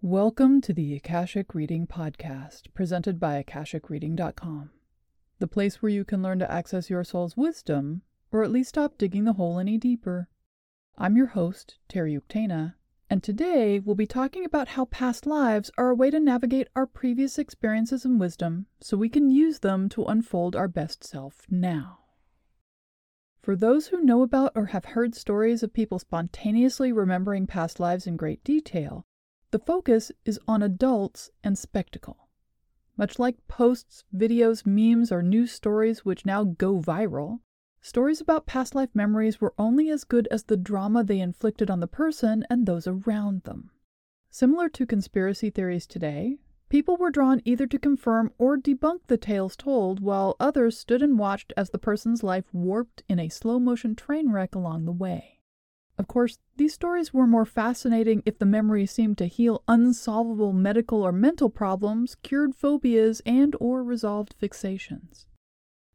Welcome to the Akashic Reading Podcast, presented by AkashicReading.com, the place where you can learn to access your soul's wisdom, or at least stop digging the hole any deeper. I'm your host, Teri Uktena, and today we'll be talking about how past lives are a way to navigate our previous experiences and wisdom so we can use them to unfold our best self now. For those who know about or have heard stories of people spontaneously remembering past lives in great detail, the focus is on adults and spectacle. Much like posts, videos, memes, or news stories which now go viral, stories about past life memories were only as good as the drama they inflicted on the person and those around them. Similar to conspiracy theories today, people were drawn either to confirm or debunk the tales told, while others stood and watched as the person's life warped in a slow motion train wreck along the way. Of course, these stories were more fascinating if the memory seemed to heal unsolvable medical or mental problems, cured phobias, and or resolved fixations.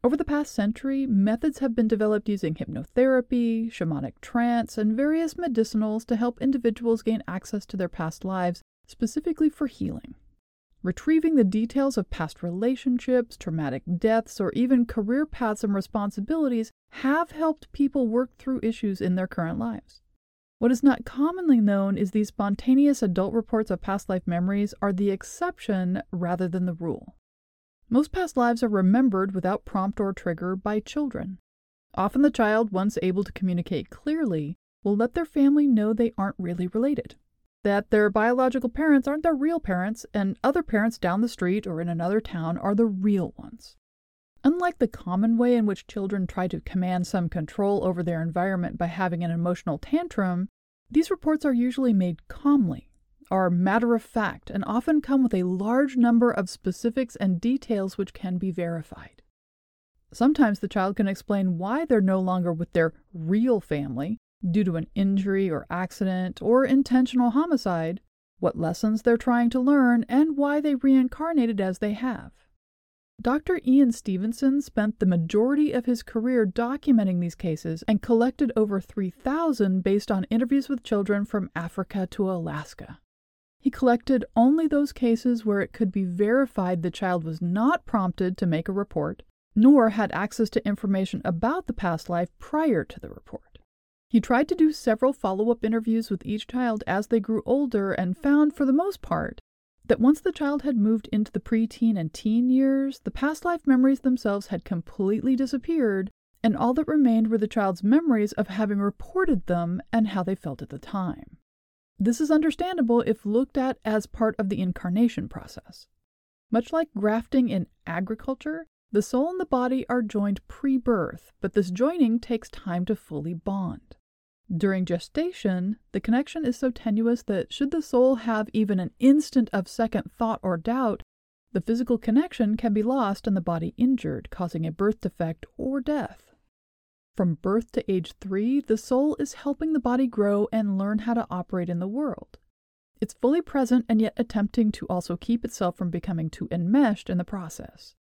Over the past century, methods have been developed using hypnotherapy, shamanic trance, and various medicinals to help individuals gain access to their past lives, specifically for healing. Retrieving the details of past relationships, traumatic deaths, or even career paths and responsibilities have helped people work through issues in their current lives. What is not commonly known is these spontaneous adult reports of past life memories are the exception rather than the rule. Most past lives are remembered without prompt or trigger by children. Often the child, once able to communicate clearly, will let their family know they aren't really related that their biological parents aren't their real parents, and other parents down the street or in another town are the real ones. Unlike the common way in which children try to command some control over their environment by having an emotional tantrum, these reports are usually made calmly, are matter of fact, and often come with a large number of specifics and details which can be verified. Sometimes the child can explain why they're no longer with their real family due to an injury or accident or intentional homicide, what lessons they're trying to learn, and why they reincarnated as they have. Dr. Ian Stevenson spent the majority of his career documenting these cases and collected over 3,000 based on interviews with children from Africa to Alaska. He collected only those cases where it could be verified the child was not prompted to make a report, nor had access to information about the past life prior to the report. He tried to do several follow up interviews with each child as they grew older and found, for the most part, that once the child had moved into the preteen and teen years, the past life memories themselves had completely disappeared, and all that remained were the child's memories of having reported them and how they felt at the time. This is understandable if looked at as part of the incarnation process. Much like grafting in agriculture, the soul and the body are joined pre birth, but this joining takes time to fully bond. During gestation, the connection is so tenuous that should the soul have even an instant of second thought or doubt, the physical connection can be lost and the body injured, causing a birth defect or death. From birth to age three, the soul is helping the body grow and learn how to operate in the world. It's fully present and yet attempting to also keep itself from becoming too enmeshed in the process.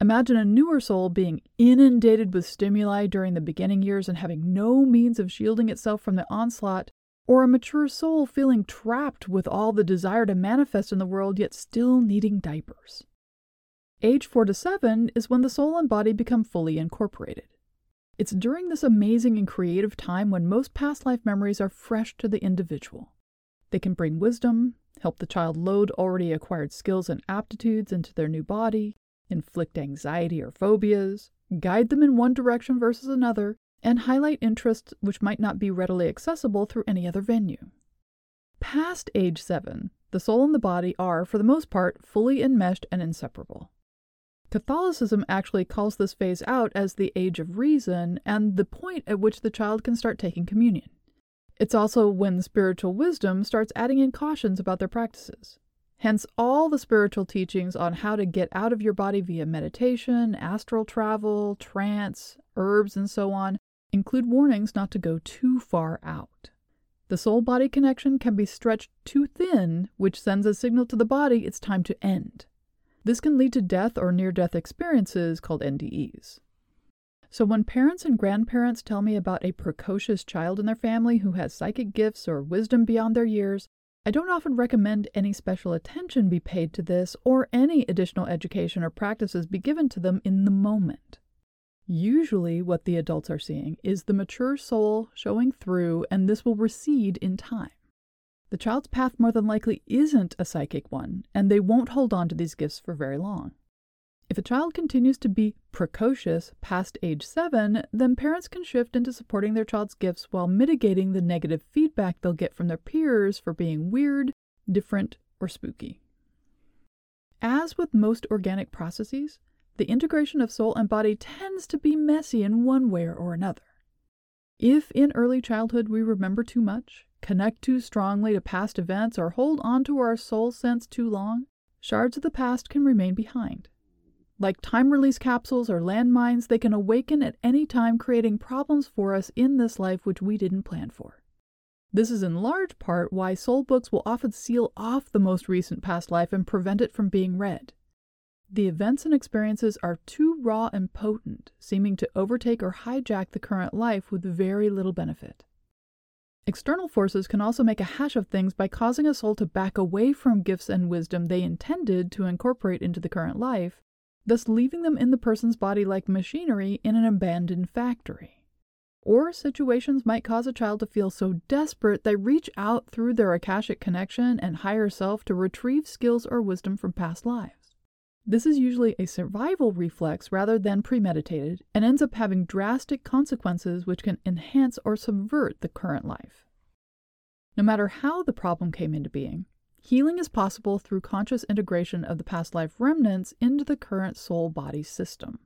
Imagine a newer soul being inundated with stimuli during the beginning years and having no means of shielding itself from the onslaught, or a mature soul feeling trapped with all the desire to manifest in the world yet still needing diapers. Age 4 to 7 is when the soul and body become fully incorporated. It's during this amazing and creative time when most past life memories are fresh to the individual. They can bring wisdom, help the child load already acquired skills and aptitudes into their new body, inflict anxiety or phobias, guide them in one direction versus another, and highlight interests which might not be readily accessible through any other venue. Past age 7, the soul and the body are, for the most part, fully enmeshed and inseparable. Catholicism actually calls this phase out as the age of reason and the point at which the child can start taking communion. It's also when spiritual wisdom starts adding in cautions about their practices. Hence, all the spiritual teachings on how to get out of your body via meditation, astral travel, trance, herbs, and so on include warnings not to go too far out. The soul body connection can be stretched too thin, which sends a signal to the body it's time to end. This can lead to death or near death experiences called NDEs. So, when parents and grandparents tell me about a precocious child in their family who has psychic gifts or wisdom beyond their years, I don't often recommend any special attention be paid to this or any additional education or practices be given to them in the moment. Usually, what the adults are seeing is the mature soul showing through, and this will recede in time. The child's path more than likely isn't a psychic one, and they won't hold on to these gifts for very long. If a child continues to be precocious past age 7, then parents can shift into supporting their child's gifts while mitigating the negative feedback they'll get from their peers for being weird, different, or spooky. As with most organic processes, the integration of soul and body tends to be messy in one way or another. If in early childhood we remember too much, connect too strongly to past events, or hold on to our soul sense too long, shards of the past can remain behind. Like time release capsules or landmines, they can awaken at any time, creating problems for us in this life which we didn't plan for. This is in large part why soul books will often seal off the most recent past life and prevent it from being read. The events and experiences are too raw and potent, seeming to overtake or hijack the current life with very little benefit. External forces can also make a hash of things by causing a soul to back away from gifts and wisdom they intended to incorporate into the current life thus leaving them in the person's body like machinery in an abandoned factory. Or situations might cause a child to feel so desperate they reach out through their Akashic connection and higher self to retrieve skills or wisdom from past lives. This is usually a survival reflex rather than premeditated and ends up having drastic consequences which can enhance or subvert the current life. No matter how the problem came into being, Healing is possible through conscious integration of the past life remnants into the current soul body system.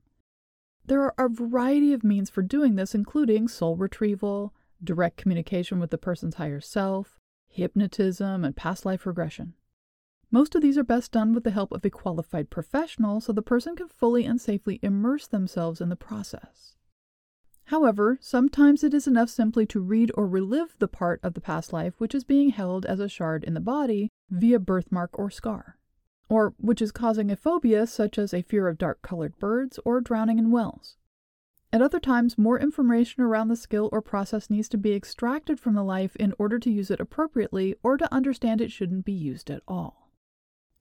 There are a variety of means for doing this, including soul retrieval, direct communication with the person's higher self, hypnotism, and past life regression. Most of these are best done with the help of a qualified professional so the person can fully and safely immerse themselves in the process. However, sometimes it is enough simply to read or relive the part of the past life which is being held as a shard in the body via birthmark or scar, or which is causing a phobia such as a fear of dark colored birds or drowning in wells. At other times, more information around the skill or process needs to be extracted from the life in order to use it appropriately or to understand it shouldn't be used at all.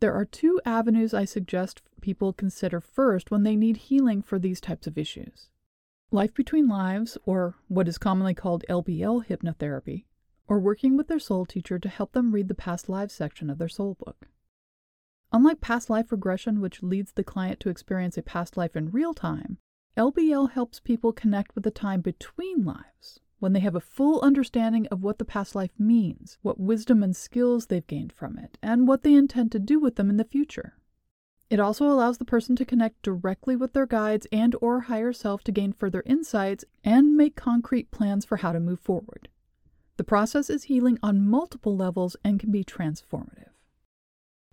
There are two avenues I suggest people consider first when they need healing for these types of issues. Life Between Lives, or what is commonly called LBL hypnotherapy, or working with their soul teacher to help them read the past lives section of their soul book. Unlike past life regression, which leads the client to experience a past life in real time, LBL helps people connect with the time between lives, when they have a full understanding of what the past life means, what wisdom and skills they've gained from it, and what they intend to do with them in the future. It also allows the person to connect directly with their guides and or higher self to gain further insights and make concrete plans for how to move forward. The process is healing on multiple levels and can be transformative.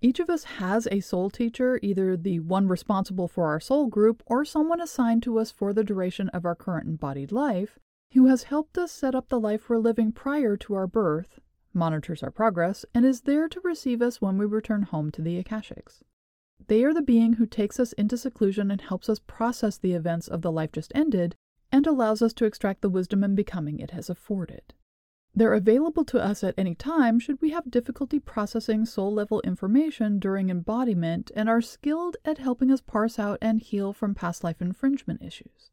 Each of us has a soul teacher, either the one responsible for our soul group or someone assigned to us for the duration of our current embodied life, who has helped us set up the life we're living prior to our birth, monitors our progress, and is there to receive us when we return home to the Akashics. They are the being who takes us into seclusion and helps us process the events of the life just ended and allows us to extract the wisdom and becoming it has afforded. They're available to us at any time should we have difficulty processing soul level information during embodiment and are skilled at helping us parse out and heal from past life infringement issues.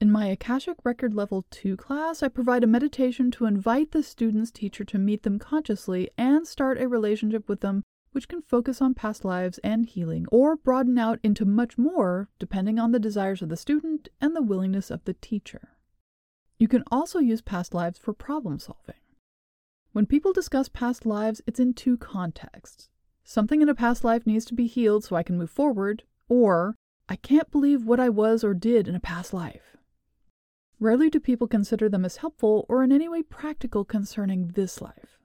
In my Akashic Record Level 2 class, I provide a meditation to invite the student's teacher to meet them consciously and start a relationship with them which can focus on past lives and healing, or broaden out into much more depending on the desires of the student and the willingness of the teacher. You can also use past lives for problem solving. When people discuss past lives, it's in two contexts. Something in a past life needs to be healed so I can move forward, or I can't believe what I was or did in a past life. Rarely do people consider them as helpful or in any way practical concerning this life.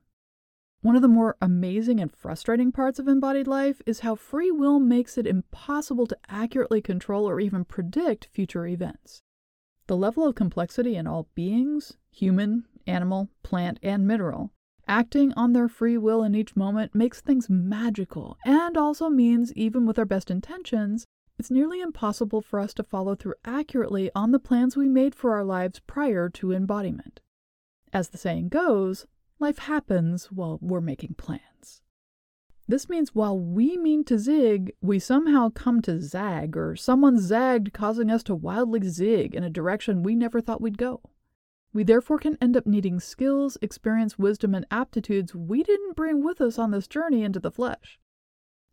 One of the more amazing and frustrating parts of embodied life is how free will makes it impossible to accurately control or even predict future events. The level of complexity in all beings, human, animal, plant, and mineral, acting on their free will in each moment makes things magical and also means, even with our best intentions, it's nearly impossible for us to follow through accurately on the plans we made for our lives prior to embodiment. As the saying goes, life happens while we're making plans. This means while we mean to zig, we somehow come to zag, or someone zagged, causing us to wildly zig in a direction we never thought we'd go. We therefore can end up needing skills, experience, wisdom, and aptitudes we didn't bring with us on this journey into the flesh.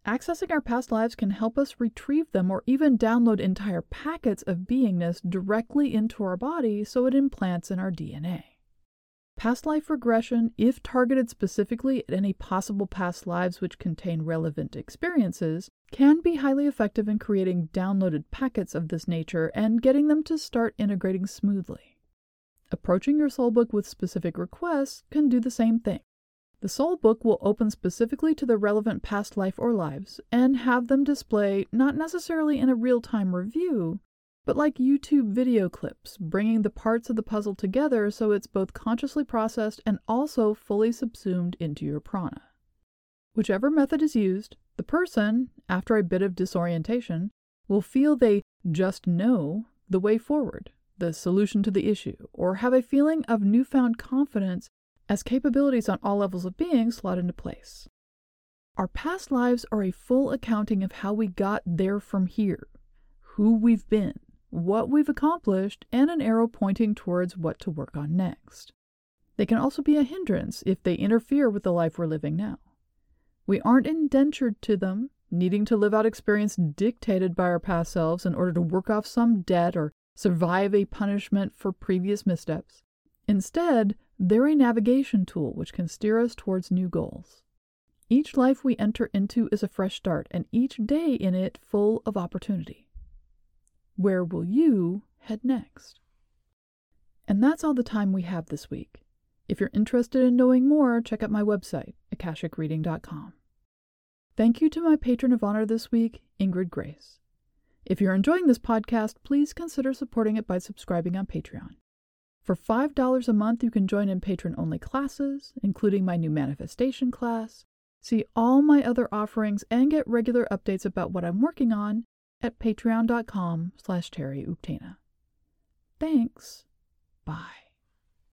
Accessing our past lives can help us retrieve them or even download entire packets of beingness directly into our body so it implants in our DNA. Past life regression, if targeted specifically at any possible past lives which contain relevant experiences, can be highly effective in creating downloaded packets of this nature and getting them to start integrating smoothly. Approaching your soul book with specific requests can do the same thing. The soul book will open specifically to the relevant past life or lives and have them display not necessarily in a real time review, but like YouTube video clips, bringing the parts of the puzzle together so it's both consciously processed and also fully subsumed into your prana. Whichever method is used, the person, after a bit of disorientation, will feel they just know the way forward, the solution to the issue, or have a feeling of newfound confidence as capabilities on all levels of being slot into place. Our past lives are a full accounting of how we got there from here, who we've been, what we've accomplished, and an arrow pointing towards what to work on next. They can also be a hindrance if they interfere with the life we're living now. We aren't indentured to them, needing to live out experience dictated by our past selves in order to work off some debt or survive a punishment for previous missteps. Instead, they're a navigation tool which can steer us towards new goals. Each life we enter into is a fresh start, and each day in it full of opportunity. Where will you head next? And that's all the time we have this week. If you're interested in knowing more, check out my website, akashicreading.com. Thank you to my patron of honor this week, Ingrid Grace. If you're enjoying this podcast, please consider supporting it by subscribing on Patreon. For $5 a month, you can join in patron only classes, including my new manifestation class, see all my other offerings, and get regular updates about what I'm working on at patreon.com slash Thanks. Bye.